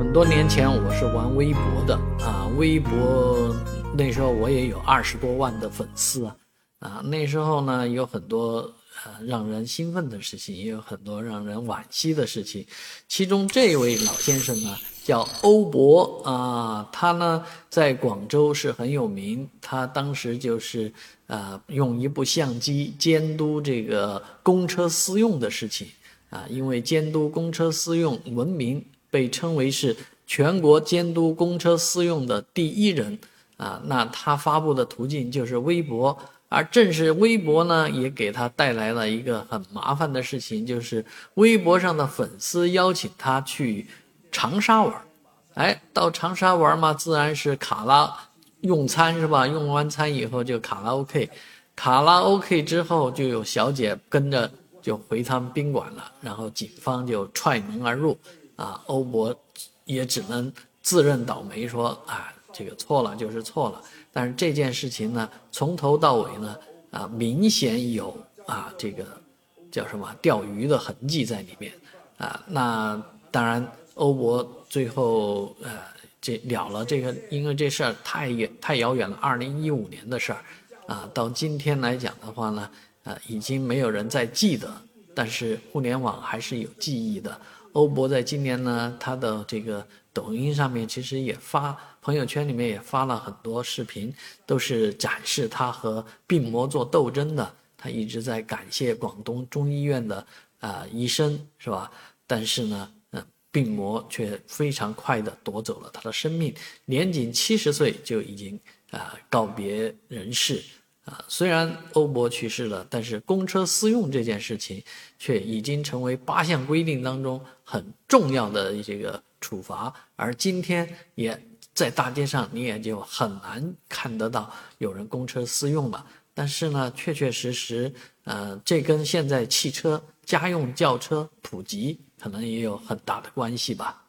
很多年前我是玩微博的啊，微博那时候我也有二十多万的粉丝啊，啊那时候呢有很多呃让人兴奋的事情，也有很多让人惋惜的事情。其中这位老先生呢叫欧博啊，他呢在广州是很有名，他当时就是呃用一部相机监督这个公车私用的事情啊，因为监督公车私用闻名。被称为是全国监督公车私用的第一人啊，那他发布的途径就是微博，而正是微博呢，也给他带来了一个很麻烦的事情，就是微博上的粉丝邀请他去长沙玩，哎，到长沙玩嘛，自然是卡拉用餐是吧？用完餐以后就卡拉 OK，卡拉 OK 之后就有小姐跟着就回他们宾馆了，然后警方就踹门而入。啊，欧博也只能自认倒霉，说啊，这个错了就是错了。但是这件事情呢，从头到尾呢，啊，明显有啊，这个叫什么钓鱼的痕迹在里面啊。那当然，欧博最后呃，这了了这个，因为这事儿太远太遥远了，二零一五年的事儿啊，到今天来讲的话呢，呃，已经没有人再记得，但是互联网还是有记忆的。欧博在今年呢，他的这个抖音上面其实也发，朋友圈里面也发了很多视频，都是展示他和病魔做斗争的。他一直在感谢广东中医院的啊医生，是吧？但是呢，嗯，病魔却非常快的夺走了他的生命，年仅七十岁就已经啊告别人世。虽然欧博去世了，但是公车私用这件事情却已经成为八项规定当中很重要的这个处罚。而今天也在大街上，你也就很难看得到有人公车私用了。但是呢，确确实实，呃，这跟现在汽车家用轿车普及可能也有很大的关系吧。